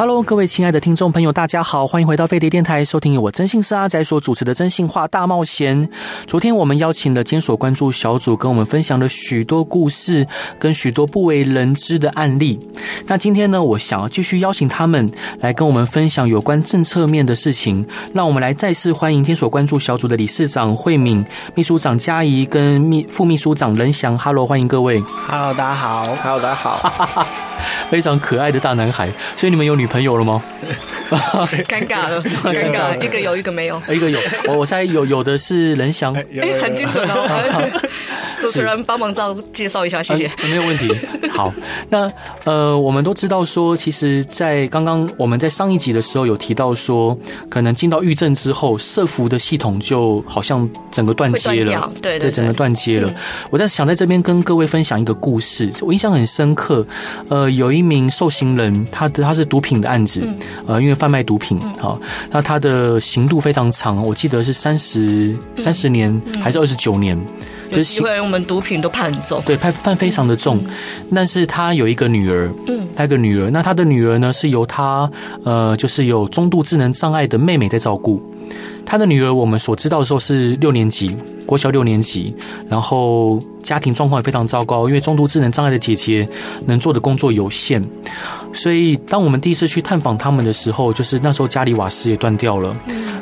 Hello，各位亲爱的听众朋友，大家好，欢迎回到飞碟电台，收听由我真心是阿仔所主持的《真心话大冒险》。昨天我们邀请了监所关注小组，跟我们分享了许多故事，跟许多不为人知的案例。那今天呢，我想要继续邀请他们来跟我们分享有关政策面的事情。让我们来再次欢迎监所关注小组的理事长慧敏、秘书长佳怡跟秘副秘书长任翔。Hello，欢迎各位。Hello，大家好。Hello，大家好。非常可爱的大男孩，所以你们有女朋友了吗？尴尬了，尴尬了，一个有一个没有，一个有，我我猜有有的是任翔，哎、欸，很精准哦。主持人帮忙照介绍一下，谢谢、啊。没有问题。好，那呃，我们都知道说，其实，在刚刚我们在上一集的时候有提到说，可能进到狱政之后，社服的系统就好像整个断接了，对对，对，整个断接了。嗯、我在想在这边跟各位分享一个故事，我印象很深刻。呃，有一名受刑人，他的他是毒品的案子，嗯、呃，因为贩卖毒品，好、嗯，那他的刑度非常长，我记得是三十三十年还是二十九年。就是因为我们毒品都判很重，对，判判非常的重。嗯、但是他有一个女儿，嗯，他有个女儿。那他的女儿呢，是由他呃，就是有中度智能障碍的妹妹在照顾。他的女儿，我们所知道的时候是六年级，国小六年级，然后家庭状况也非常糟糕，因为重度智能障碍的姐姐能做的工作有限。所以，当我们第一次去探访他们的时候，就是那时候家里瓦斯也断掉了，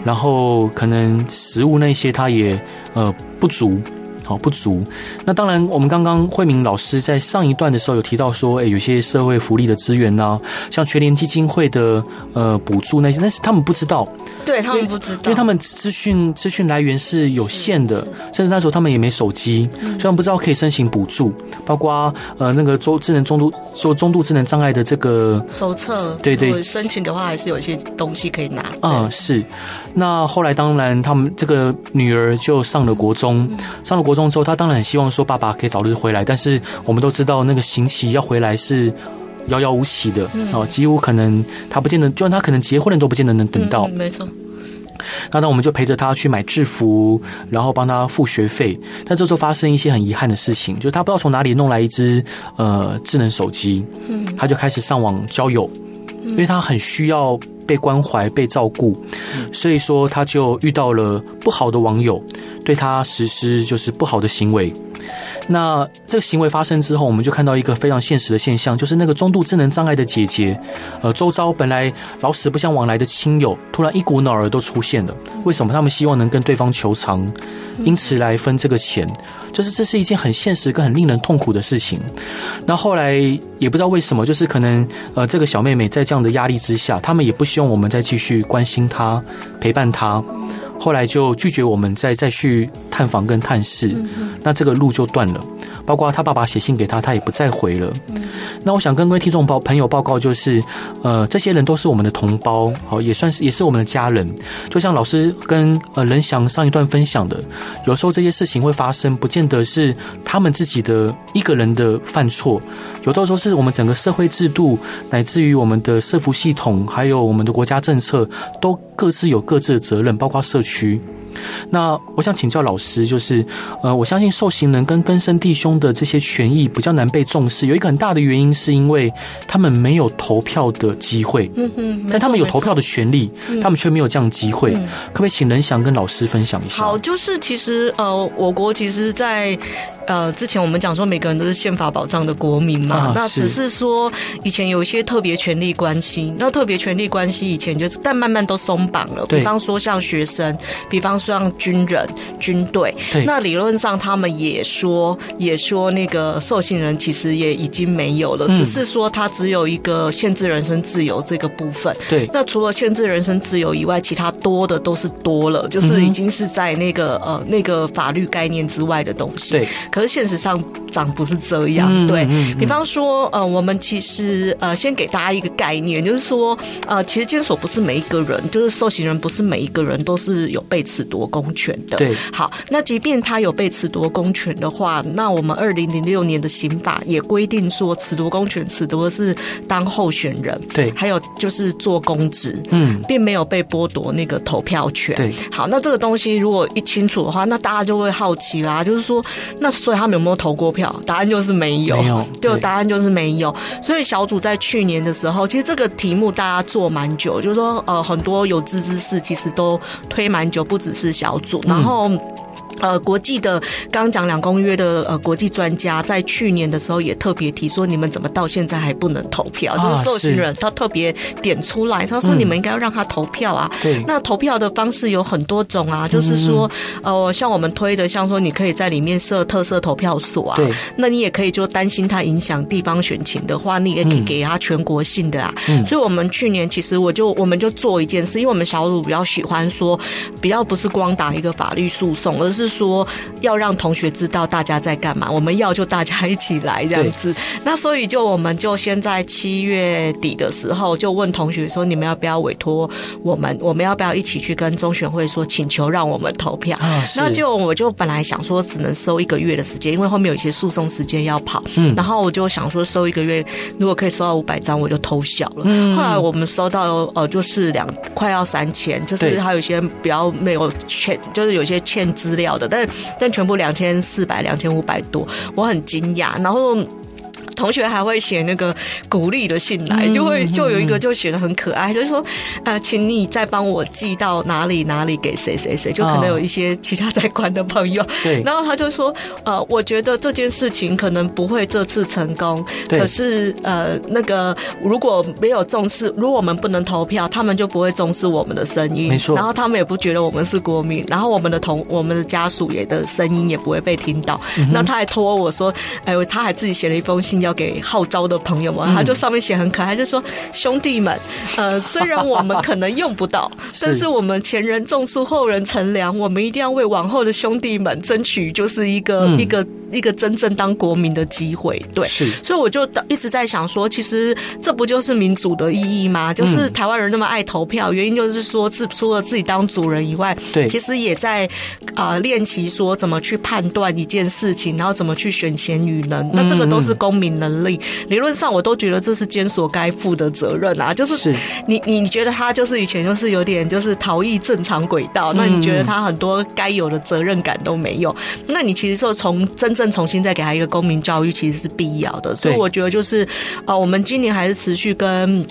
然后可能食物那些他也呃不足。好不足，那当然，我们刚刚慧敏老师在上一段的时候有提到说，诶，有些社会福利的资源呐，像全联基金会的呃补助那些，但是他们不知道，对他们不知道，因为他们资讯资讯来源是有限的，甚至那时候他们也没手机，所以他们不知道可以申请补助，包括呃那个中智能中度说中度智能障碍的这个手册，对对，申请的话还是有一些东西可以拿啊、嗯，是。那后来当然他们这个女儿就上了国中，上了国中。之后，他当然很希望说爸爸可以早日回来，但是我们都知道那个刑期要回来是遥遥无期的哦，几乎可能他不见得，就算他可能结婚了都不见得能等到。没错。那那我们就陪着他去买制服，然后帮他付学费。但这时候发生一些很遗憾的事情，就是他不知道从哪里弄来一只呃智能手机，嗯，他就开始上网交友，因为他很需要被关怀、被照顾，所以说他就遇到了不好的网友。对他实施就是不好的行为，那这个行为发生之后，我们就看到一个非常现实的现象，就是那个中度智能障碍的姐姐，呃，周遭本来老死不相往来的亲友，突然一股脑儿都出现了。为什么？他们希望能跟对方求偿，因此来分这个钱，就是这是一件很现实跟很令人痛苦的事情。那后来也不知道为什么，就是可能呃，这个小妹妹在这样的压力之下，他们也不希望我们再继续关心她、陪伴她。后来就拒绝我们再再去探访跟探视，那这个路就断了。包括他爸爸写信给他，他也不再回了。那我想跟各位听众报朋友报告，就是呃，这些人都是我们的同胞，好，也算是也是我们的家人。就像老师跟呃任翔上一段分享的，有时候这些事情会发生，不见得是他们自己的一个人的犯错，有的时候是我们整个社会制度，乃至于我们的社服系统，还有我们的国家政策，都各自有各自的责任，包括社区。那我想请教老师，就是呃，我相信受刑人跟根生弟兄的这些权益比较难被重视，有一个很大的原因是因为他们没有投票的机会，嗯嗯，但他们有投票的权利，他们却没有这样机会，可不可以请仁祥跟老师分享一下？好，就是其实呃，我国其实，在呃之前我们讲说每个人都是宪法保障的国民嘛，啊、那只是说以前有一些特别权利关系，那特别权利关系以前就是，但慢慢都松绑了，比方说像学生，比方说。像军人、军队，那理论上他们也说，也说那个受刑人其实也已经没有了，嗯、只是说他只有一个限制人身自由这个部分。对，那除了限制人身自由以外，其他多的都是多了，就是已经是在那个呃那个法律概念之外的东西。对，可是现实上长不是这样。嗯、对、嗯、比方说，呃，我们其实呃先给大家一个概念，就是说，呃，其实监所不是每一个人，就是受刑人不是每一个人都是有被此。夺公权的。对，好，那即便他有被褫夺公权的话，那我们二零零六年的刑法也规定说，褫夺公权褫夺的是当候选人，对，还有就是做公职，嗯，并没有被剥夺那个投票权。对，好，那这个东西如果一清楚的话，那大家就会好奇啦，就是说，那所以他们有没有投过票？答案就是没有，没有，对，答案就是没有。所以小组在去年的时候，其实这个题目大家做蛮久，就是说，呃，很多有志之士其实都推蛮久，不只是小组，然后。嗯呃，国际的刚刚讲两公约的呃国际专家在去年的时候也特别提说，你们怎么到现在还不能投票？啊、就是受刑人他特别点出来，他说你们应该要让他投票啊。对、嗯，那投票的方式有很多种啊，就是说呃，像我们推的，像说你可以在里面设特色投票所啊，对，那你也可以就担心他影响地方选情的话，你也可以给他全国性的啊。嗯，所以我们去年其实我就我们就做一件事，因为我们小组比较喜欢说，比较不是光打一个法律诉讼，而是。说要让同学知道大家在干嘛，我们要就大家一起来这样子。那所以就我们就先在七月底的时候就问同学说，你们要不要委托我们？我们要不要一起去跟中选会说，请求让我们投票？哦、那就我就本来想说只能收一个月的时间，因为后面有一些诉讼时间要跑。嗯，然后我就想说收一个月，如果可以收到五百张，我就偷笑了。嗯，后来我们收到呃就是两快要三千，就是还有一些比较没有欠，就是有些欠资料。的，但但全部两千四百、两千五百多，我很惊讶，然后。同学还会写那个鼓励的信来，就会就有一个就写的很可爱，就是说，呃，请你再帮我寄到哪里哪里给谁谁谁，就可能有一些其他在关的朋友。对，然后他就说，呃，我觉得这件事情可能不会这次成功，可是呃，那个如果没有重视，如果我们不能投票，他们就不会重视我们的声音，没错。然后他们也不觉得我们是国民，然后我们的同我们的家属也的声音也不会被听到。那他还托我说，哎，他还自己写了一封信要。要给号召的朋友们，他就上面写很可爱，就说兄弟们，呃，虽然我们可能用不到，但是我们前人种树，后人乘凉，我们一定要为往后的兄弟们争取，就是一个、嗯、一个一个真正当国民的机会。对，是，所以我就一直在想说，其实这不就是民主的意义吗？就是台湾人那么爱投票，原因就是说，自除了自己当主人以外，对，其实也在啊练习说怎么去判断一件事情，然后怎么去选贤与能。那这个都是公民能力，理论上我都觉得这是监所该负的责任啊，就是你你你觉得他就是以前就是有点就是逃逸正常轨道，那你觉得他很多该有的责任感都没有，那你其实说从真正重新再给他一个公民教育，其实是必要的，所以我觉得就是呃，我们今年还是持续跟。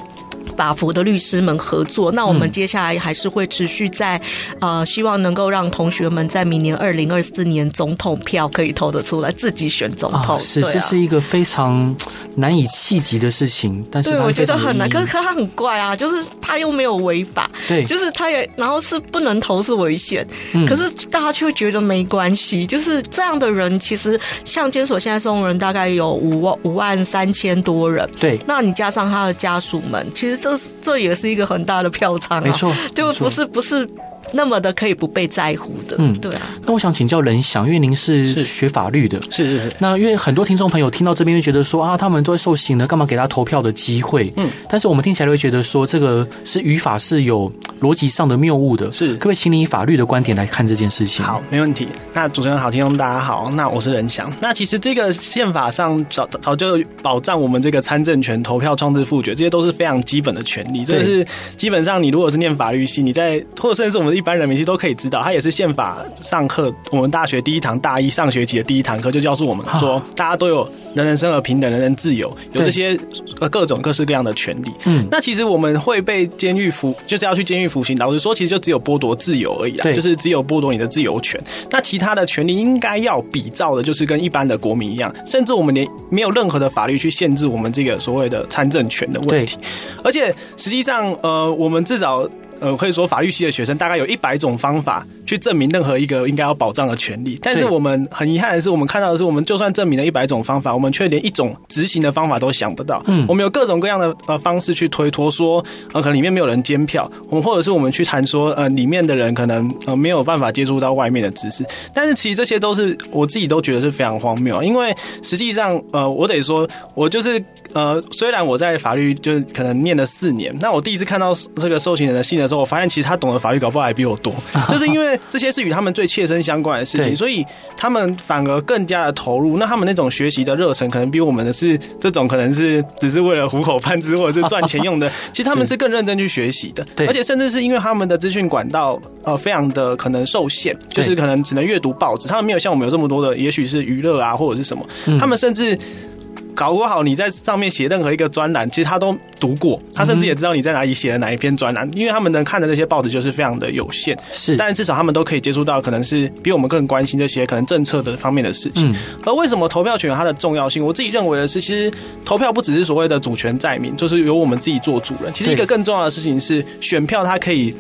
法服的律师们合作，那我们接下来还是会持续在，呃，希望能够让同学们在明年二零二四年总统票可以投得出来，自己选总统。啊，这是一个非常难以企及的事情，但是对我觉得很难。可是，可是他很怪啊，就是他又没有违法，对，就是他也，然后是不能投是危险，嗯，可是大家却觉得没关系，就是这样的人，其实像监所现在收容人大概有五万五万三千多人，对，那你加上他的家属们，其实。这这也是一个很大的票仓啊，没错，就不是不是。那么的可以不被在乎的，嗯，对啊。那我想请教任翔，因为您是学法律的，是是是。那因为很多听众朋友听到这边会觉得说啊，他们都会受刑的，干嘛给他投票的机会？嗯。但是我们听起来会觉得说，这个是语法是有逻辑上的谬误的。是，可不可以请你以法律的观点来看这件事情？好，没问题。那主持人好，听众大家好，那我是任翔。那其实这个宪法上早早就保障我们这个参政权、投票、创制、复决，这些都是非常基本的权利。这是基本上，你如果是念法律系，你在或者甚至是我们。一般人民其实都可以知道，它也是宪法上课。我们大学第一堂大一上学期的第一堂课就教诉我们说，大家都有人人生而平等，人人自由，有这些呃各种各式各样的权利。嗯，那其实我们会被监狱服，就是要去监狱服刑。老实说，其实就只有剥夺自由而已啦，就是只有剥夺你的自由权。那其他的权利应该要比照的，就是跟一般的国民一样，甚至我们连没有任何的法律去限制我们这个所谓的参政权的问题。而且实际上，呃，我们至少。呃，可以说法律系的学生大概有一百种方法去证明任何一个应该要保障的权利，但是我们很遗憾的是，我们看到的是，我们就算证明了一百种方法，我们却连一种执行的方法都想不到。嗯，我们有各种各样的呃方式去推脱说，呃，可能里面没有人监票，我们或者是我们去谈说，呃，里面的人可能呃没有办法接触到外面的知识，但是其实这些都是我自己都觉得是非常荒谬，因为实际上呃，我得说，我就是呃，虽然我在法律就是可能念了四年，那我第一次看到这个受刑人的信的时候，我发现其实他懂得法律搞不好还比我多，就是因为这些是与他们最切身相关的事情，所以他们反而更加的投入。那他们那种学习的热忱，可能比我们的是这种可能是只是为了糊口饭吃或者是赚钱用的，其实他们是更认真去学习的，而且甚至是因为他们的资讯管道呃非常的可能受限，就是可能只能阅读报纸，他们没有像我们有这么多的，也许是娱乐啊或者是什么，他们甚至。搞不好你在上面写任何一个专栏，其实他都读过，他甚至也知道你在哪里写了哪一篇专栏，因为他们能看的那些报纸就是非常的有限，是，但至少他们都可以接触到可能是比我们更关心这些可能政策的方面的事情。而为什么投票权有它的重要性？我自己认为的是，其实投票不只是所谓的主权在民，就是由我们自己做主人。其实一个更重要的事情是，选票它可以。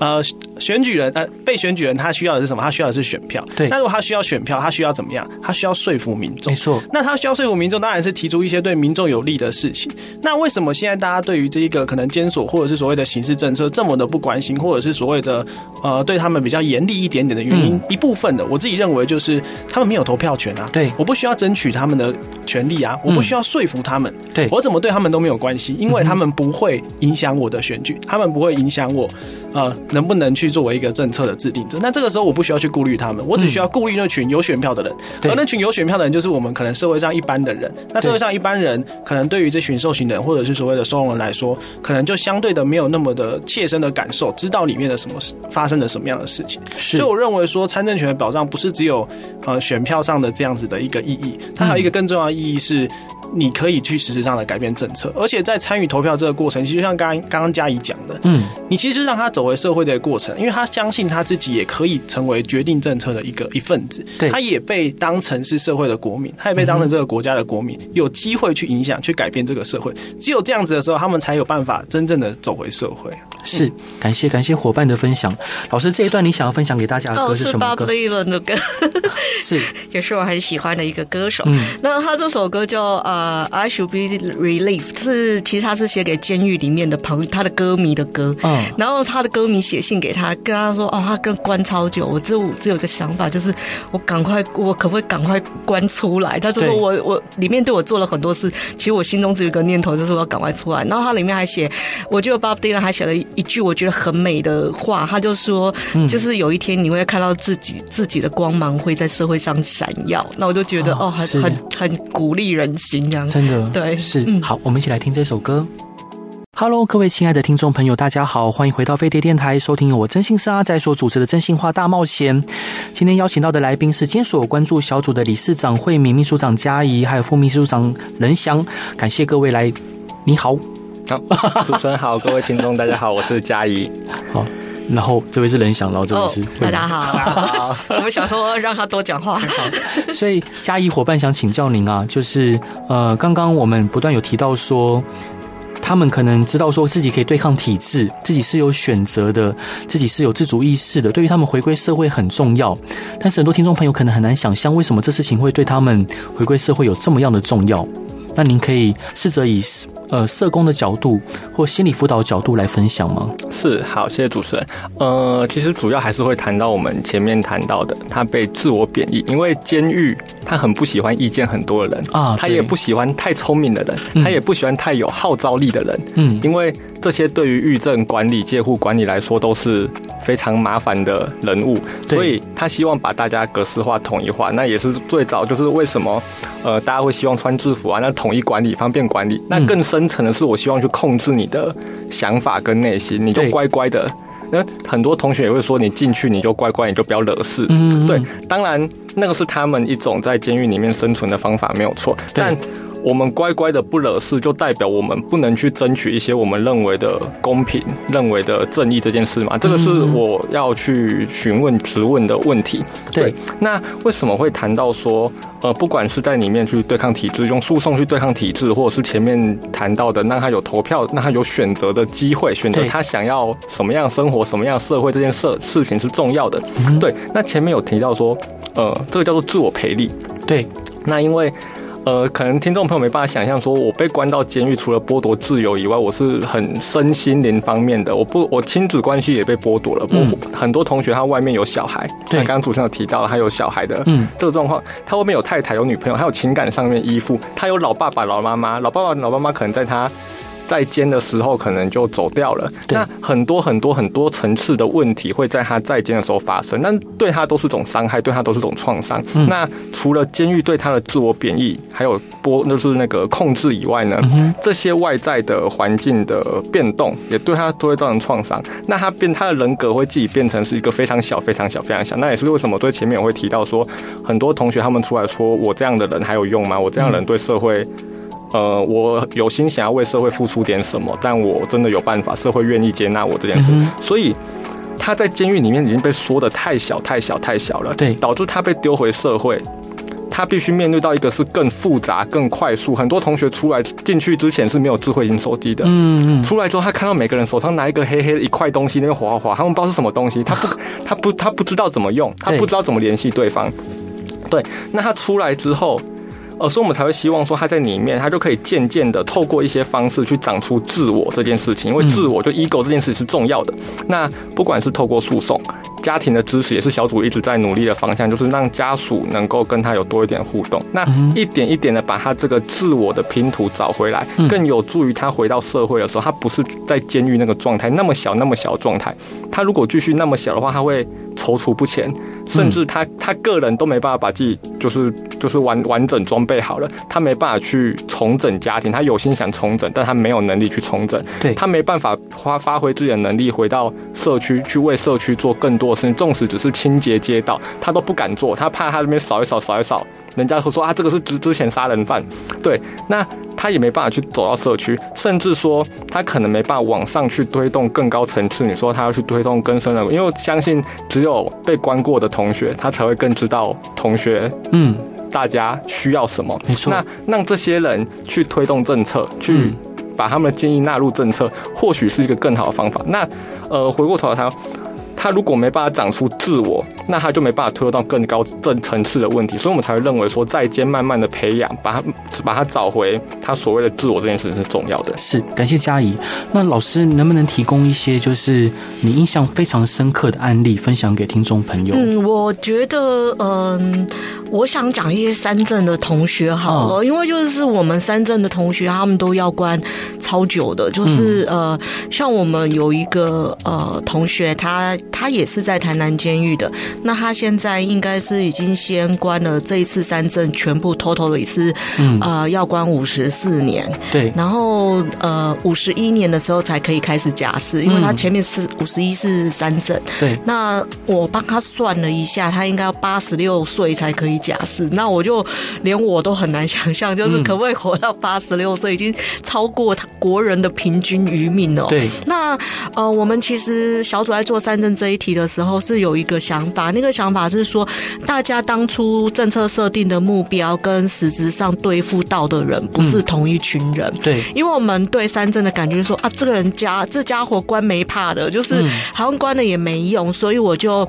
呃，选举人呃，被选举人他需要的是什么？他需要的是选票。对。那如果他需要选票，他需要怎么样？他需要说服民众。没错。那他需要说服民众，当然是提出一些对民众有利的事情。那为什么现在大家对于这一个可能监所或者是所谓的刑事政策这么的不关心，或者是所谓的呃对他们比较严厉一点点的原因？嗯、一部分的，我自己认为就是他们没有投票权啊。对。我不需要争取他们的权利啊，我不需要说服他们。对、嗯。我怎么对他们都没有关系，因为他们不会影响我的选举，他们不会影响我。呃，能不能去作为一个政策的制定者？那这个时候我不需要去顾虑他们，我只需要顾虑那群有选票的人。而那群有选票的人，就是我们可能社会上一般的人。那社会上一般人，可能对于这群受刑人或者是所谓的收容人来说，可能就相对的没有那么的切身的感受，知道里面的什么事发生了什么样的事情。所以我认为说，参政权的保障不是只有呃选票上的这样子的一个意义，它还有一个更重要的意义是。你可以去实质上的改变政策，而且在参与投票这个过程，其实就像刚刚刚刚佳怡讲的，嗯，你其实是让他走回社会的过程，因为他相信他自己也可以成为决定政策的一个一份子，对，他也被当成是社会的国民，他也被当成这个国家的国民，有机会去影响、去改变这个社会。只有这样子的时候，他们才有办法真正的走回社会。是，感谢感谢伙伴的分享。老师，这一段你想要分享给大家的歌是什么歌？哦，是 Bob Dylan 的歌，是，也是我很喜欢的一个歌手。嗯，那他这首歌叫呃，I Should Be Relieved，是其实他是写给监狱里面的朋他的歌迷的歌。嗯，然后他的歌迷写信给他，跟他说，哦，他跟关超久，我只有只有一个想法，就是我赶快，我可不可以赶快关出来？他就说我我里面对我做了很多事，其实我心中只有一个念头，就是我要赶快出来。然后他里面还写，我觉得 Bob Dylan 还写了。一句我觉得很美的话，他就说，就是有一天你会看到自己自己的光芒会在社会上闪耀。那我就觉得哦，很很很鼓励人心这样。真的，对，是。好，我们一起来听这首歌。Hello，各位亲爱的听众朋友，大家好，欢迎回到飞碟电台，收听由我真心是阿仔所主持的《真心话大冒险》。今天邀请到的来宾是监所关注小组的理事长惠敏、秘书长佳怡，还有副秘书长任翔。感谢各位来，你好。好，主持人好，各位听众大家好，我是佳怡。好，然后这位是仁翔，然后这位是、哦、大家好。好，我们想说让他多讲话。好，所以佳怡伙伴想请教您啊，就是呃，刚刚我们不断有提到说，他们可能知道说自己可以对抗体制，自己是有选择的，自己是有自主意识的，对于他们回归社会很重要。但是很多听众朋友可能很难想象，为什么这事情会对他们回归社会有这么样的重要？那您可以试着以呃社工的角度或心理辅导角度来分享吗？是，好，谢谢主持人。呃，其实主要还是会谈到我们前面谈到的，他被自我贬义，因为监狱他很不喜欢意见很多的人啊，他也不喜欢太聪明的人，嗯，他也不喜欢太有号召力的人，嗯，因为这些对于狱政管理、戒护管理来说都是非常麻烦的人物，所以他希望把大家格式化、统一化。那也是最早就是为什么呃大家会希望穿制服啊？那统一管理，方便管理。那更深层的是，我希望去控制你的想法跟内心，你就乖乖的。那很多同学也会说，你进去你就乖乖，你就不要惹事。嗯，对，当然那个是他们一种在监狱里面生存的方法，没有错。但我们乖乖的不惹事，就代表我们不能去争取一些我们认为的公平、认为的正义这件事嘛？这个是我要去询问、质问的问题。对，那为什么会谈到说，呃，不管是在里面去对抗体制，用诉讼去对抗体制，或者是前面谈到的，让他有投票，让他有选择的机会，选择他想要什么样生活、什么样社会，这件事事情是重要的。对，那前面有提到说，呃，这个叫做自我培力。对，那因为。呃，可能听众朋友没办法想象，说我被关到监狱，除了剥夺自由以外，我是很身心灵方面的，我不，我亲子关系也被剥夺了。嗯，很多同学他外面有小孩，对，刚刚主持人有提到了，他有小孩的，嗯，这个状况，他外面有太太、有女朋友，还有情感上面依附，他有老爸爸、老妈妈，老爸爸、老妈妈可能在他。在监的时候，可能就走掉了。那很多很多很多层次的问题会在他在监的时候发生，但对他都是种伤害，对他都是种创伤。嗯、那除了监狱对他的自我贬义，还有波，就是那个控制以外呢，嗯、这些外在的环境的变动也对他都会造成创伤。那他变他的人格会自己变成是一个非常小、非常小、非常小。那也是为什么最前面我会提到说，很多同学他们出来说，我这样的人还有用吗？我这样的人对社会。呃，我有心想要为社会付出点什么，但我真的有办法，社会愿意接纳我这件事。嗯、所以他在监狱里面已经被说的太小、太小、太小了，对，导致他被丢回社会，他必须面对到一个是更复杂、更快速。很多同学出来进去之前是没有智慧型手机的，嗯嗯，出来之后他看到每个人手上拿一个黑黑的一块东西，那边滑滑滑，他们不知道是什么东西，他不，他不，他不知道怎么用，他不知道怎么联系对方。对，那他出来之后。呃，所以我们才会希望说他在里面，他就可以渐渐的透过一些方式去长出自我这件事情，因为自我就 ego 这件事情是重要的。那不管是透过诉讼。家庭的支持也是小组一直在努力的方向，就是让家属能够跟他有多一点互动，那一点一点的把他这个自我的拼图找回来，更有助于他回到社会的时候，他不是在监狱那个状态，那么小那么小的状态。他如果继续那么小的话，他会踌躇不前，甚至他他个人都没办法把自己就是就是完完整装备好了，他没办法去重整家庭，他有心想重整，但他没有能力去重整，对，他没办法发发挥自己的能力回到社区去为社区做更多的事情。纵使只是清洁街道，他都不敢做，他怕他那边扫一扫扫一扫，人家会说啊，这个是之之前杀人犯，对，那他也没办法去走到社区，甚至说他可能没办法往上去推动更高层次。你说他要去推动更深的，因为我相信只有被关过的同学，他才会更知道同学，嗯，大家需要什么。没错，那让这些人去推动政策，去把他们的建议纳入政策，或许是一个更好的方法。那呃，回过头来他。他如果没办法长出自我，那他就没办法推到更高正层次的问题，所以我们才会认为说，在监慢慢的培养，把他把他找回他所谓的自我这件事是重要的。是，感谢佳怡。那老师能不能提供一些就是你印象非常深刻的案例，分享给听众朋友？嗯，我觉得，嗯，我想讲一些三镇的同学好了，哦、因为就是我们三镇的同学，他们都要关超久的，就是、嗯、呃，像我们有一个呃同学，他。他也是在台南监狱的，那他现在应该是已经先关了这一次三证全部 total 的一次，嗯、呃，要关五十四年，对，然后呃五十一年的时候才可以开始假释，因为他前面是五十一是三证，对，那我帮他算了一下，他应该要八十六岁才可以假释，那我就连我都很难想象，就是可不可以活到八十六岁，已经超过他国人的平均余命了。对，那呃我们其实小组在做三正。这一题的时候是有一个想法，那个想法是说，大家当初政策设定的目标跟实质上对付到的人不是同一群人。对，因为我们对三镇的感觉是说啊，这个人家这家伙关没怕的，就是好像关了也没用，所以我就。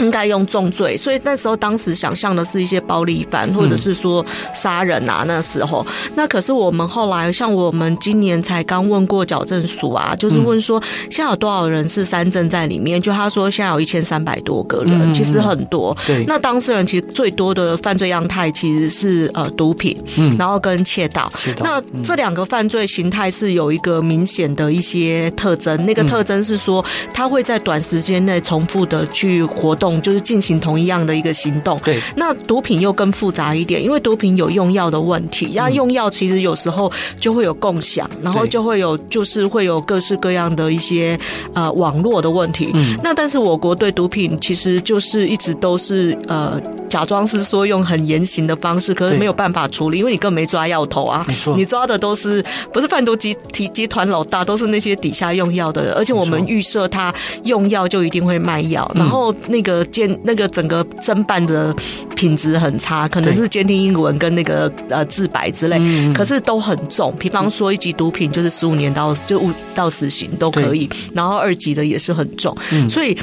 应该用重罪，所以那时候当时想象的是一些暴力犯，或者是说杀人啊。那时候，那可是我们后来，像我们今年才刚问过矫正署啊，就是问说现在有多少人是三证在里面？就他说现在有一千三百多个人，其实很多。对，那当事人其实最多的犯罪样态其实是呃毒品，嗯，然后跟窃盗。那这两个犯罪形态是有一个明显的一些特征，那个特征是说他会在短时间内重复的去活动。就是进行同一样的一个行动。对，那毒品又更复杂一点，因为毒品有用药的问题。那用药其实有时候就会有共享，然后就会有就是会有各式各样的一些呃网络的问题。嗯，那但是我国对毒品其实就是一直都是呃假装是说用很严刑的方式，可是没有办法处理，因为你更没抓药头啊。没错，你抓的都是不是贩毒集体集团老大，都是那些底下用药的人。而且我们预设他用药就一定会卖药，然后那个。监那个整个侦办的品质很差，可能是监听英文跟那个呃自白之类，嗯、可是都很重。比方说一级毒品就是十五年到就五到死刑都可以，然后二级的也是很重，嗯、所以。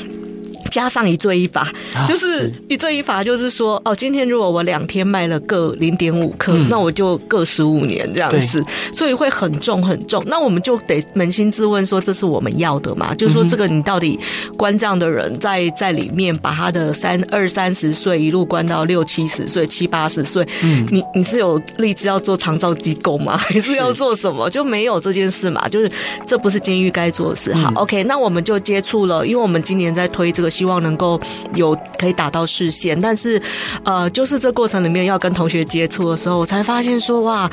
加上一罪一罚，啊、就是一罪一罚，就是说哦，今天如果我两天卖了各零点五克，嗯、那我就各十五年这样子，所以会很重很重。那我们就得扪心自问说，这是我们要的吗？就是说，这个你到底关这样的人在在里面，把他的三二三十岁一路关到六七十岁、七八十岁，嗯，你你是有立志要做长照机构吗？还是要做什么？就没有这件事嘛？就是这不是监狱该做的事。好、嗯、，OK，那我们就接触了，因为我们今年在推这个，希望能够有可以打到视线，但是呃，就是这过程里面要跟同学接触的时候，我才发现说哇，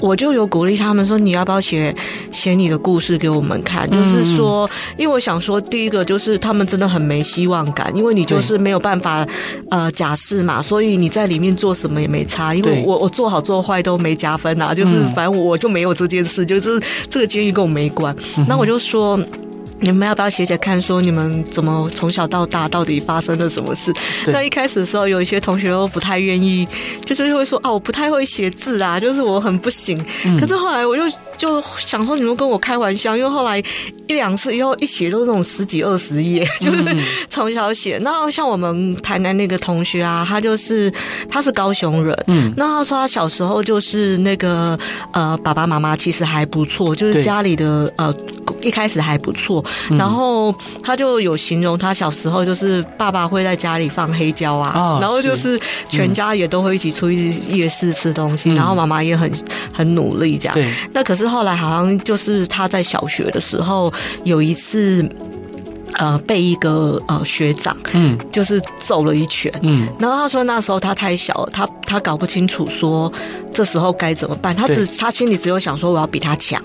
我就有鼓励他们说，你要不要写写你的故事给我们看？就是说，因为我想说，第一个就是他们真的很没希望感，因为你就是没有办法呃假释嘛，所以你在里面做什么也没差，因为我我做好做坏都没加分啊，就是反正我就没有这件事，就是这个监狱跟我没关。那我就说。你们要不要写写看？说你们怎么从小到大到底发生了什么事？那一开始的时候，有一些同学都不太愿意，就是会说啊，我不太会写字啊，就是我很不行。可是后来我就。就想说你们跟我开玩笑，因为后来一两次以后一写都是那种十几二十页，就是从小写。那像我们台南那个同学啊，他就是他是高雄人，嗯，那他说他小时候就是那个呃爸爸妈妈其实还不错，就是家里的呃一开始还不错，然后他就有形容他小时候就是爸爸会在家里放黑胶啊，然后就是。全家也都会一起出去夜市吃东西，然后妈妈也很很努力这样，对，那可是。后来好像就是他在小学的时候有一次。呃，被一个呃学长，嗯，就是揍了一拳，嗯，然后他说那时候他太小了，他他搞不清楚说这时候该怎么办，他只他心里只有想说我要比他强，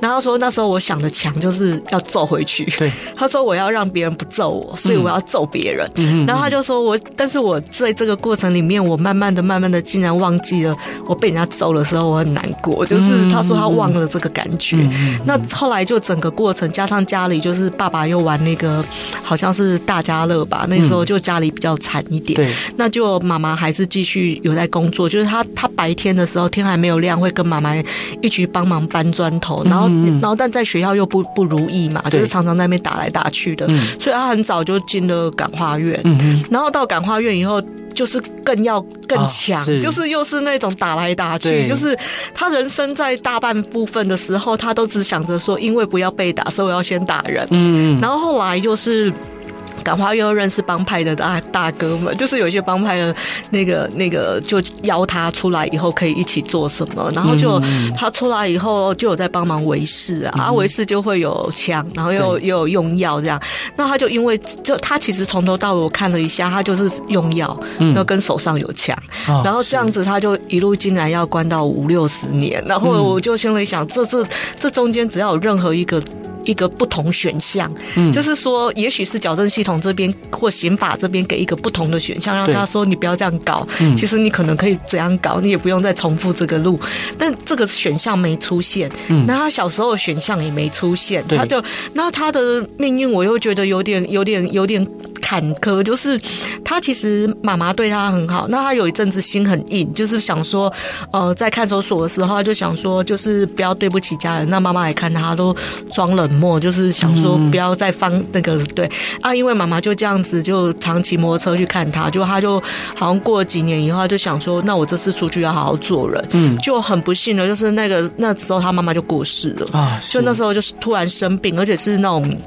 然后说那时候我想的强就是要揍回去，对，他说我要让别人不揍我，所以我要揍别人，嗯，然后他就说我，但是我在这个过程里面，我慢慢的、慢慢的，竟然忘记了我被人家揍的时候我很难过，就是他说他忘了这个感觉，那后来就整个过程加上家里就是爸爸又玩那个。呃，好像是大家乐吧，那时候就家里比较惨一点，那就妈妈还是继续有在工作，就是他他白天的时候天还没有亮，会跟妈妈一起帮忙搬砖头，然后、嗯、然后但在学校又不不如意嘛，就是常常在那边打来打去的，嗯、所以他很早就进了感化院，嗯、然后到感化院以后。就是更要更强，哦、是就是又是那种打来打去，就是他人生在大半部分的时候，他都只想着说，因为不要被打，所以我要先打人。嗯，然后后来就是。感化院又认识帮派的大大哥们，就是有一些帮派的那个那个，就邀他出来以后可以一起做什么，然后就他出来以后就有在帮忙维士啊，维士、嗯、就会有枪，然后又又有用药这样，那他就因为就他其实从头到尾我看了一下，他就是用药，然后跟手上有枪，嗯、然后这样子他就一路进来要关到五六十年，然后我就心里想，这这这中间只要有任何一个。一个不同选项，嗯，就是说，也许是矫正系统这边或刑法这边给一个不同的选项，让他说你不要这样搞。嗯，其实你可能可以怎样搞，你也不用再重复这个路。但这个选项没出现，嗯，那他小时候选项也没出现，他就那他的命运，我又觉得有点、有点、有点坎坷。就是他其实妈妈对他很好，那他有一阵子心很硬，就是想说，呃，在看守所的时候，他就想说，就是不要对不起家人。那妈妈来看他都装冷。漠就是想说不要再放那个对啊，因为妈妈就这样子就常骑摩托车去看他，就他就好像过了几年以后，他就想说，那我这次出去要好好做人。嗯，就很不幸的，就是那个那时候他妈妈就过世了啊，就那时候就是突然生病，而且是那种。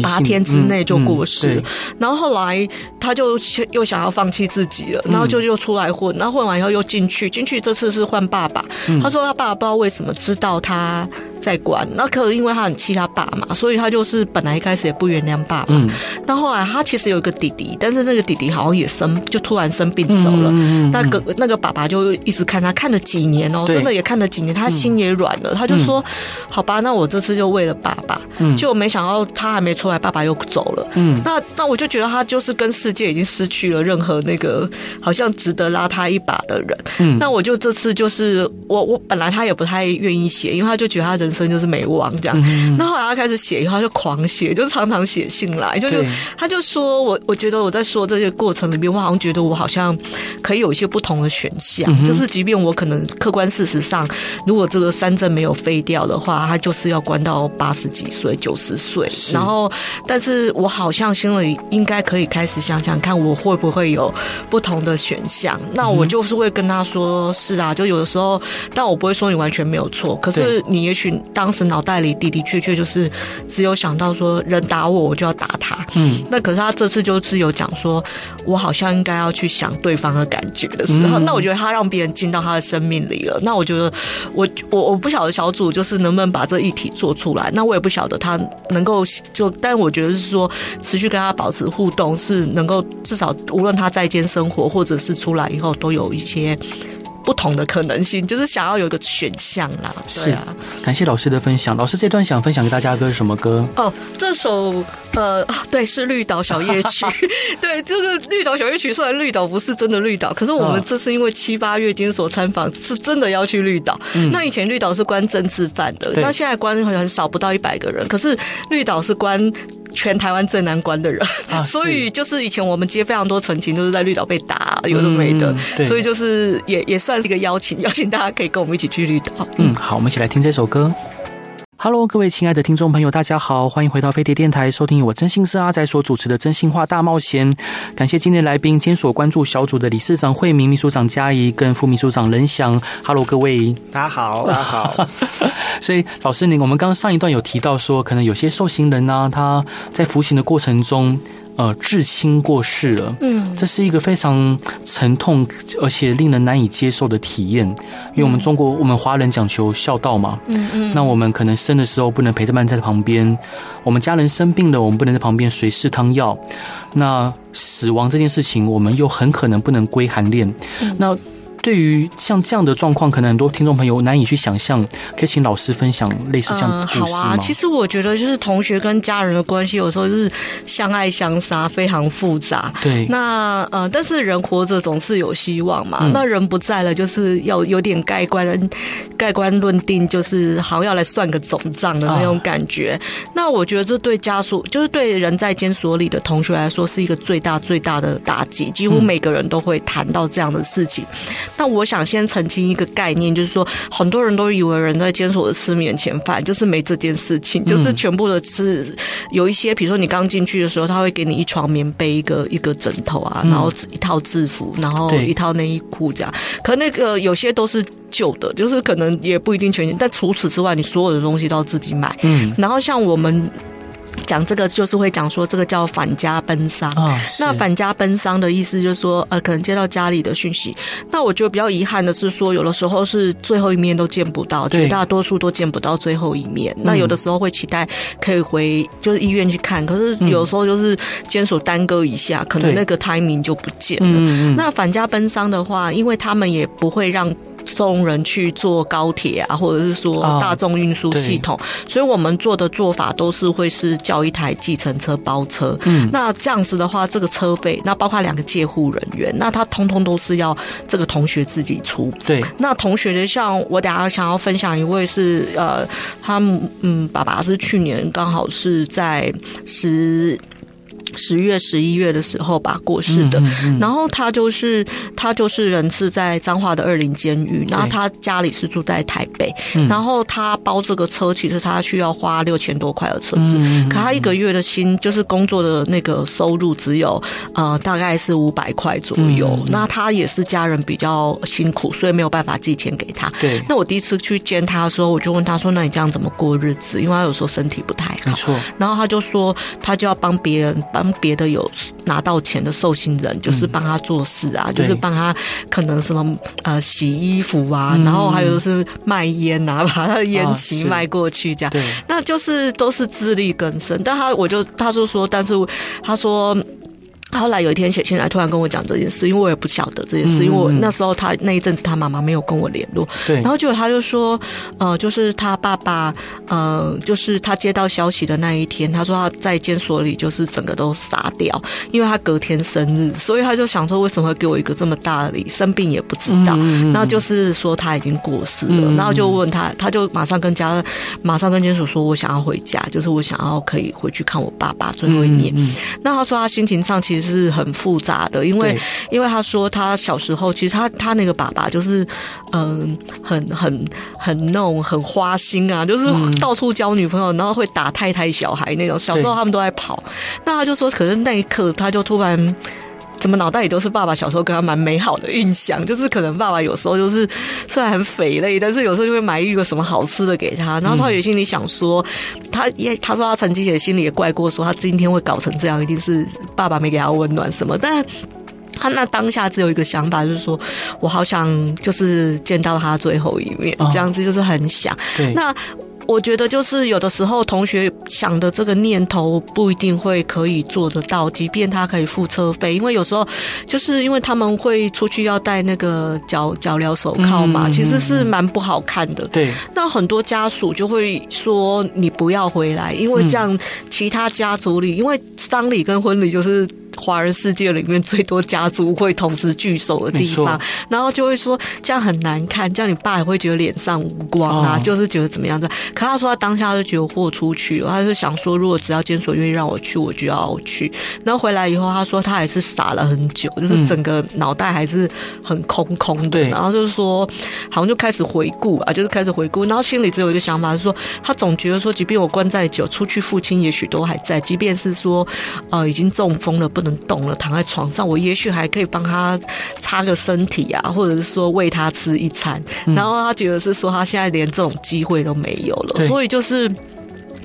八天之内就过世，嗯嗯、然后后来他就又想要放弃自己了，然后就又出来混，然后混完以后又进去，进去这次是换爸爸。嗯、他说他爸爸不知道为什么知道他在管，那可能因为他很气他爸嘛，所以他就是本来一开始也不原谅爸爸。嗯，那后来他其实有一个弟弟，但是那个弟弟好像也生就突然生病走了。嗯、那个那个爸爸就一直看他，看了几年哦，对真的也看了几年，他心也软了，嗯、他就说：“好吧，那我这次就为了爸爸。”嗯，就没想到他还没。出来，爸爸又走了。嗯，那那我就觉得他就是跟世界已经失去了任何那个好像值得拉他一把的人。嗯，那我就这次就是我我本来他也不太愿意写，因为他就觉得他人生就是没忘这样。嗯、那后来他开始写以后，他就狂写，就常常写信来，就就他就说我我觉得我在说这些过程里面，我好像觉得我好像可以有一些不同的选项，嗯、就是即便我可能客观事实上，如果这个三证没有废掉的话，他就是要关到八十几岁、九十岁。然后，但是我好像心里应该可以开始想想看，我会不会有不同的选项？那我就是会跟他说：“是啊，就有的时候，但我不会说你完全没有错。可是你也许当时脑袋里的的确确就是只有想到说，人打我，我就要打他。嗯，那可是他这次就是有讲说，我好像应该要去想对方的感觉的时候，那我觉得他让别人进到他的生命里了。那我觉得，我我我不晓得小组就是能不能把这一题做出来。那我也不晓得他能够就，但我觉得是说，持续跟他保持互动，是能够至少无论他在间生活或者是出来以后，都有一些。不同的可能性，就是想要有一个选项啦。对啊，感谢老师的分享。老师这段想分享给大家的歌是什么歌？哦，这首呃，对，是绿岛小夜曲。对，这个绿岛小夜曲，虽然绿岛不是真的绿岛，可是我们这次因为七八月监所参访，是真的要去绿岛。嗯、那以前绿岛是关政治犯的，那现在关很很少，不到一百个人。可是绿岛是关。全台湾最难关的人，啊、所以就是以前我们接非常多陈情，都是在绿岛被打，有的没的，嗯、所以就是也也算是一个邀请，邀请大家可以跟我们一起去绿岛。嗯，好，我们一起来听这首歌。Hello，各位亲爱的听众朋友，大家好，欢迎回到飞碟电台，收听我真心是阿仔所主持的《真心话大冒险》。感谢今天来宾兼所关注小组的理事长惠明、秘书长佳怡跟副秘书长任翔。Hello，各位，大家好，大家好。所以老师您，我们刚刚上一段有提到说，可能有些受刑人呢、啊，他在服刑的过程中。呃，至亲过世了，嗯，这是一个非常沉痛而且令人难以接受的体验，因为我们中国，我们华人讲求孝道嘛，嗯嗯，那我们可能生的时候不能陪着伴在旁边，我们家人生病了，我们不能在旁边随侍汤药，那死亡这件事情，我们又很可能不能归含殓，嗯、那。对于像这样的状况，可能很多听众朋友难以去想象，可以请老师分享类似这样的故事吗？好啊，其实我觉得就是同学跟家人的关系，有时候就是相爱相杀，非常复杂。对，那呃，但是人活着总是有希望嘛。嗯、那人不在了，就是要有点盖棺盖棺论定，就是好像要来算个总账的那种感觉。啊、那我觉得这对家属，就是对人在监所里的同学来说，是一个最大最大的打击。几乎每个人都会谈到这样的事情。嗯那我想先澄清一个概念，就是说很多人都以为人在监所的吃免钱饭，就是没这件事情，就是全部的吃。有一些，比如说你刚进去的时候，他会给你一床棉被、一个一个枕头啊，然后一套制服，然后一套内衣裤这样。可那个有些都是旧的，就是可能也不一定全新。但除此之外，你所有的东西都要自己买。嗯，然后像我们。讲这个就是会讲说这个叫返家奔丧。哦、那返家奔丧的意思就是说，呃，可能接到家里的讯息。那我觉得比较遗憾的是说，有的时候是最后一面都见不到，绝大多数都见不到最后一面。那有的时候会期待可以回就是医院去看，可是有时候就是监所耽搁一下，可能那个 timing 就不见了。那返家奔丧的话，因为他们也不会让。送人去坐高铁啊，或者是说大众运输系统，哦、所以我们做的做法都是会是叫一台计程车包车。嗯，那这样子的话，这个车费，那包括两个借护人员，那他通通都是要这个同学自己出。对，那同学的像我等下想要分享一位是呃，他嗯爸爸是去年刚好是在十。十月、十一月的时候吧，过世的。嗯嗯嗯、然后他就是他就是人是在彰化的二林监狱，然后他家里是住在台北。然后他包这个车，其实他需要花六千多块的车子，可他一个月的薪就是工作的那个收入只有呃大概是五百块左右。那他也是家人比较辛苦，所以没有办法寄钱给他。对。那我第一次去见他的时候，我就问他说：“那你这样怎么过日子？”因为他有时候身体不太好。没错。然后他就说，他就要帮别人帮。帮别的有拿到钱的受刑人，就是帮他做事啊，嗯、就是帮他可能什么呃洗衣服啊，嗯、然后还有就是卖烟啊，把他的烟旗卖过去这样，对，那就是都是自力更生。但他我就他就说，但是他说。后来有一天写信来，突然跟我讲这件事，因为我也不晓得这件事，嗯、因为我那时候他那一阵子他妈妈没有跟我联络，对，然后结果他就说，呃，就是他爸爸，呃，就是他接到消息的那一天，他说他在监所里就是整个都傻掉，因为他隔天生日，所以他就想说为什么会给我一个这么大的礼，生病也不知道，然后就是说他已经过世了，嗯、然后就问他，他就马上跟家，马上跟监所说，我想要回家，就是我想要可以回去看我爸爸最后一面。嗯嗯、那他说他心情上其实。是很复杂的，因为因为他说他小时候其实他他那个爸爸就是嗯很很很那种很花心啊，就是到处交女朋友，然后会打太太小孩那种。小时候他们都在跑，那他就说，可是那一刻他就突然怎么脑袋里都是爸爸小时候跟他蛮美好的印象，就是可能爸爸有时候就是虽然很匪类，但是有时候就会买一个什么好吃的给他，然后他也心里想说，他也他说他曾经也心里也怪过，说他今天会搞成这样，一定是爸爸没给他温暖什么，但他那当下只有一个想法，就是说我好想就是见到他最后一面，这样子就是很想。对，那。我觉得就是有的时候同学想的这个念头不一定会可以做得到，即便他可以付车费，因为有时候就是因为他们会出去要戴那个脚脚镣手铐嘛，其实是蛮不好看的。对，那很多家属就会说你不要回来，因为这样其他家族里，因为丧礼跟婚礼就是。华人世界里面最多家族会同时聚首的地方，然后就会说这样很难看，这样你爸也会觉得脸上无光啊，就是觉得怎么样的。可他说他当下就觉得豁出去了，他就想说，如果只要监所愿意让我去，我就要去。然后回来以后，他说他还是傻了很久，就是整个脑袋还是很空空的。然后就是说，好像就开始回顾啊，就是开始回顾，然后心里只有一个想法，是说他总觉得说，即便我关再久，出去父亲也许都还在，即便是说呃已经中风了不能动了，躺在床上，我也许还可以帮他擦个身体啊，或者是说喂他吃一餐。嗯、然后他觉得是说，他现在连这种机会都没有了，所以就是。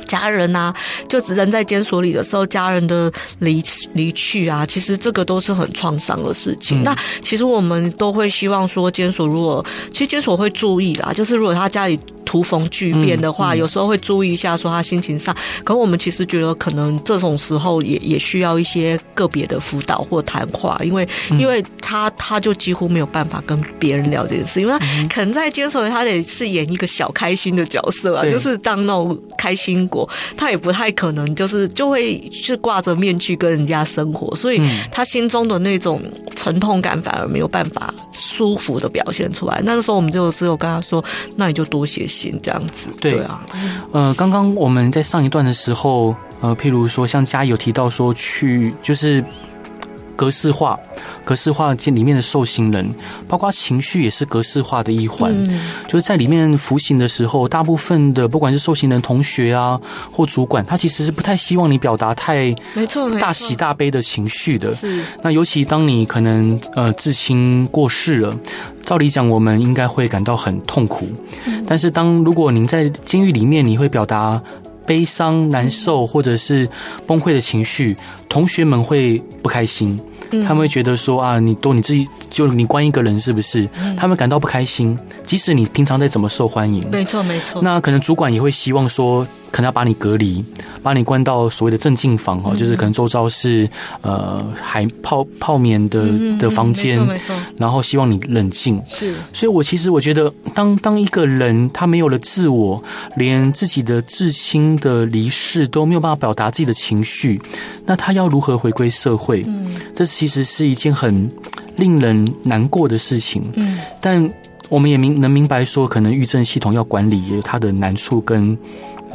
家人啊，就只能在监所里的时候，家人的离离去啊，其实这个都是很创伤的事情。嗯、那其实我们都会希望说，监所如果其实监所会注意啦，就是如果他家里突逢巨变的话，嗯嗯、有时候会注意一下，说他心情上。可我们其实觉得，可能这种时候也也需要一些个别的辅导或谈话，因为、嗯、因为他他就几乎没有办法跟别人聊这件事，因为他可能在监所里他得饰演一个小开心的角色啊，就是当那种开心果，他也不太可能就是就会是挂着面具跟人家生活，所以他心中的那种沉痛感反而没有办法舒服的表现出来。那个时候我们就只有跟他说，那你就多写信。这样子，对，对啊，呃，刚刚我们在上一段的时候，呃，譬如说像嘉义有提到说去就是格式化。格式化这里面的受刑人，包括情绪也是格式化的一环。嗯、就是在里面服刑的时候，大部分的不管是受刑人同学啊，或主管，他其实是不太希望你表达太没错大喜大悲的情绪的。是。那尤其当你可能呃至亲过世了，照理讲我们应该会感到很痛苦。嗯、但是当如果您在监狱里面，你会表达悲伤、难受或者是崩溃的情绪，同学们会不开心。他们会觉得说啊，你都你自己就你关一个人是不是？他们感到不开心，即使你平常再怎么受欢迎，没错没错。那可能主管也会希望说。可能要把你隔离，把你关到所谓的镇静房哈，就是可能周遭是呃海泡泡棉的的房间。然后希望你冷静。是，所以我其实我觉得，当当一个人他没有了自我，连自己的至亲的离世都没有办法表达自己的情绪，那他要如何回归社会？嗯，这其实是一件很令人难过的事情。嗯，但我们也明能明白说，可能狱政系统要管理也有它的难处跟。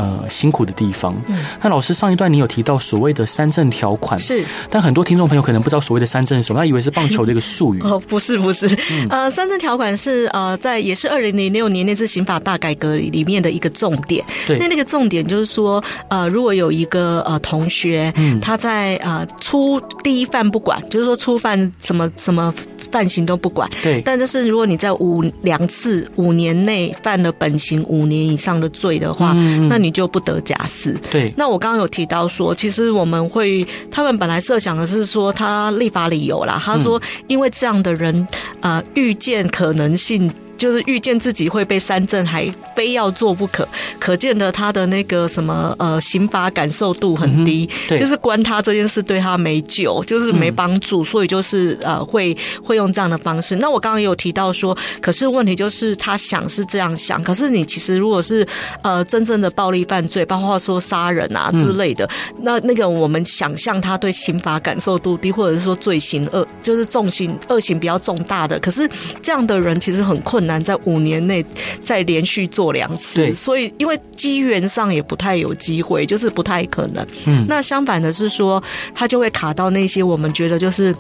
呃，辛苦的地方。嗯，那老师上一段你有提到所谓的三证条款，是，但很多听众朋友可能不知道所谓的三证是什么，他以为是棒球的一个术语。哦，不是，不是。嗯、呃，三证条款是呃，在也是二零零六年那次刑法大改革里面的一个重点。对，那那个重点就是说，呃，如果有一个呃同学，嗯，他在呃初第一犯不管，就是说初犯什么什么。犯刑都不管，对。但就是如果你在五两次五年内犯了本刑五年以上的罪的话，嗯、那你就不得假释。对。那我刚刚有提到说，其实我们会，他们本来设想的是说，他立法理由啦，他说因为这样的人啊，预、呃、见可能性。就是预见自己会被三振，还非要做不可，可见的他的那个什么呃刑罚感受度很低，嗯、就是关他这件事对他没救，就是没帮助，嗯、所以就是呃会会用这样的方式。那我刚刚也有提到说，可是问题就是他想是这样想，可是你其实如果是呃真正的暴力犯罪，包括说杀人啊之类的，嗯、那那个我们想象他对刑罚感受度低，或者是说罪行恶就是重刑恶行比较重大的，可是这样的人其实很困难在五年内再连续做两次，对，所以因为机缘上也不太有机会，就是不太可能。嗯，那相反的是说，他就会卡到那些我们觉得就是。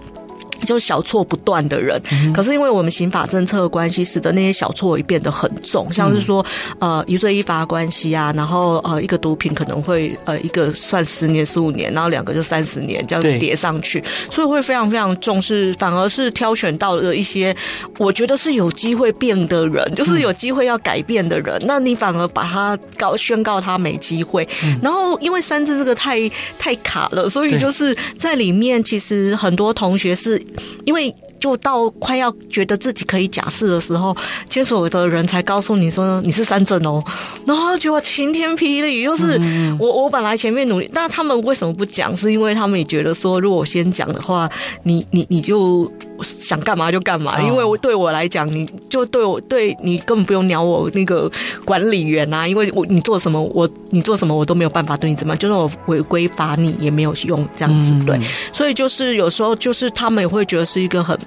就小错不断的人，可是因为我们刑法政策的关系，使得那些小错也变得很重，像是说，呃，一罪一罚关系啊，然后呃，一个毒品可能会呃，一个算十年十五年，然后两个就三十年这样叠上去，所以会非常非常重视，反而是挑选到了一些我觉得是有机会变的人，就是有机会要改变的人，那你反而把他告宣告他没机会，然后因为三字这个太太卡了，所以就是在里面其实很多同学是。因为就到快要觉得自己可以假释的时候，监所的人才告诉你说你是三证哦，然后就觉得晴天霹雳。就是我我本来前面努力，但他们为什么不讲？是因为他们也觉得说，如果我先讲的话，你你你就想干嘛就干嘛。因为我对我来讲，你就对我对你根本不用鸟我那个管理员啊，因为我你做什么我你做什么我都没有办法对你怎么样，就算我违规罚你也没有用这样子对。所以就是有时候就是他们也会觉得是一个很。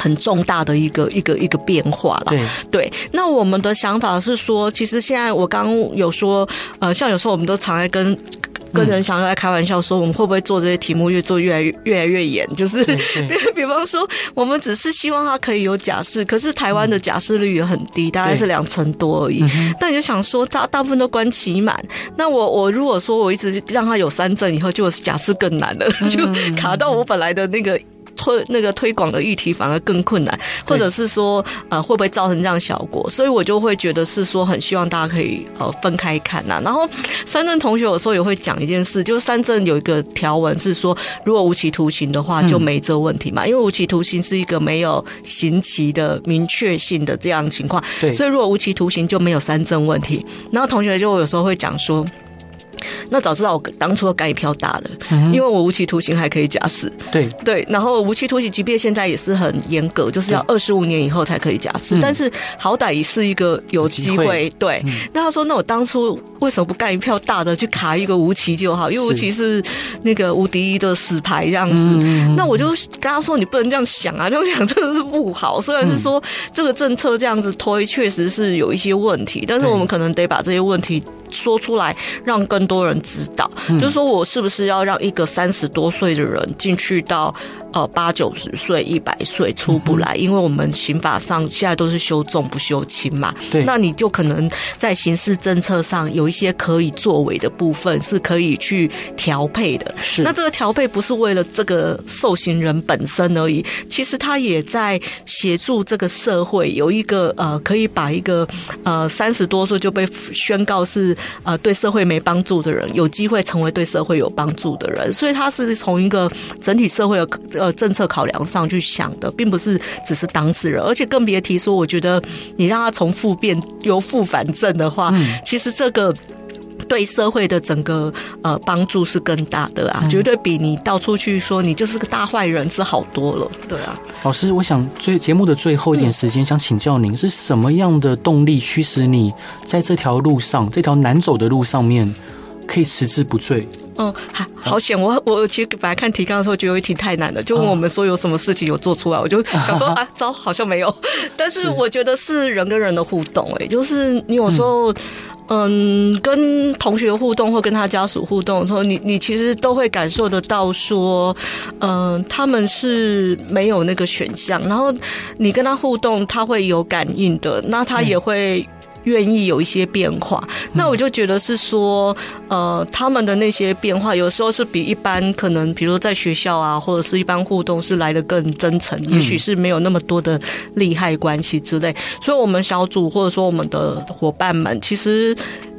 很重大的一个一个一个变化了，对对。那我们的想法是说，其实现在我刚刚有说，呃，像有时候我们都常在跟跟人想要来开玩笑说，我们会不会做这些题目越做越来越越来越严？就是 比方说，我们只是希望他可以有假释，可是台湾的假释率也很低，大概是两成多而已。但你就想说，大大部分都关期满，那我我如果说我一直让他有三证以后，就假释更难了，就卡到我本来的那个。推那个推广的议题反而更困难，或者是说呃会不会造成这样效果？所以我就会觉得是说很希望大家可以呃分开看呐。然后三镇同学有时候也会讲一件事，就是三镇有一个条文是说，如果无期徒刑的话就没这问题嘛，因为无期徒刑是一个没有刑期的明确性的这样情况，所以如果无期徒刑就没有三振问题。然后同学就有时候会讲说。那早知道我当初干一票大的，因为我无期徒刑还可以假释。对对，然后无期徒刑即便现在也是很严格，就是要二十五年以后才可以假释。但是好歹也是一个有机会。对，那他说，那我当初为什么不干一票大的去卡一个无期就好？因为无期是那个无敌的死牌这样子。那我就跟他说，你不能这样想啊，这样想真的是不好。虽然是说这个政策这样子推，确实是有一些问题，但是我们可能得把这些问题。说出来，让更多人知道，就是说我是不是要让一个三十多岁的人进去到呃八九十岁、一百岁出不来？因为我们刑法上现在都是修重不修轻嘛。对，那你就可能在刑事政策上有一些可以作为的部分，是可以去调配的。是，那这个调配不是为了这个受刑人本身而已，其实他也在协助这个社会有一个呃，可以把一个呃三十多岁就被宣告是。呃，对社会没帮助的人，有机会成为对社会有帮助的人，所以他是从一个整体社会的呃政策考量上去想的，并不是只是当事人，而且更别提说，我觉得你让他从负变由负反正的话，嗯、其实这个。对社会的整个呃帮助是更大的啊，绝对比你到处去说你就是个大坏人是好多了，对啊。老师，我想最节目的最后一点时间，想请教您是什么样的动力驱使你在这条路上，这条难走的路上面可以持之不坠？嗯，好，好险！我我其实本来看提纲的时候，觉得有一题太难了，就问我们说有什么事情有做出来，我就 想说啊，糟，好像没有。但是我觉得是人跟人的互动，哎，就是你有时候。嗯，跟同学互动或跟他家属互动的时候，你你其实都会感受得到说，嗯，他们是没有那个选项，然后你跟他互动，他会有感应的，那他也会。愿意有一些变化，那我就觉得是说，呃，他们的那些变化，有时候是比一般可能，比如在学校啊，或者是一般互动是来的更真诚，也许是没有那么多的利害关系之类。所以，我们小组或者说我们的伙伴们，其实。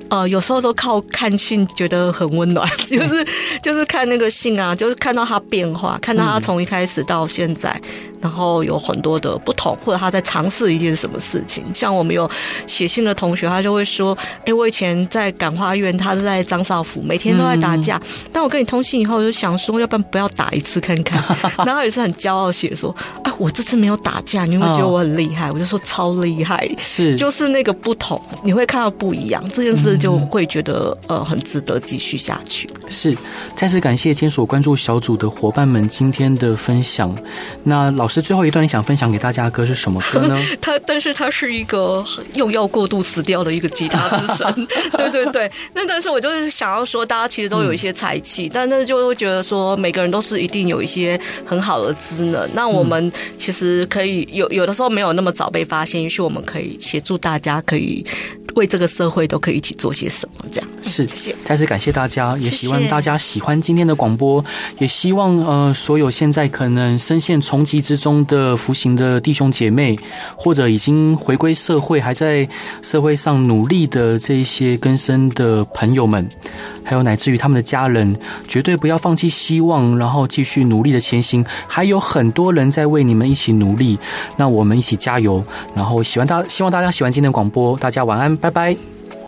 呃，有时候都靠看信觉得很温暖，就是就是看那个信啊，就是看到他变化，看到他从一开始到现在。嗯然后有很多的不同，或者他在尝试一件什么事情。像我们有写信的同学，他就会说：“哎，我以前在感化院，他是在张少府，每天都在打架。嗯、但我跟你通信以后，我就想说，要不然不要打一次看看。然后也是很骄傲写说：啊，我这次没有打架，你会觉得我很厉害？哦、我就说超厉害，是就是那个不同，你会看到不一样，这件事就会觉得、嗯、呃很值得继续下去。是，再次感谢监所关注小组的伙伴们今天的分享。那老。师最后一段，你想分享给大家的歌是什么歌呢？他，但是他是一个用药过度死掉的一个吉他之神。对对对，那但是我就是想要说，大家其实都有一些才气，嗯、但那就会觉得说，每个人都是一定有一些很好的资能。那我们其实可以有有的时候没有那么早被发现，也许我们可以协助大家，可以。为这个社会都可以一起做些什么？这样是，谢谢，再次感谢大家，也希望大家喜欢今天的广播，也希望呃，所有现在可能深陷重击之中的服刑的弟兄姐妹，或者已经回归社会还在社会上努力的这一些更生的朋友们，还有乃至于他们的家人，绝对不要放弃希望，然后继续努力的前行。还有很多人在为你们一起努力，那我们一起加油。然后喜欢大，希望大家喜欢今天的广播，大家晚安。拜拜。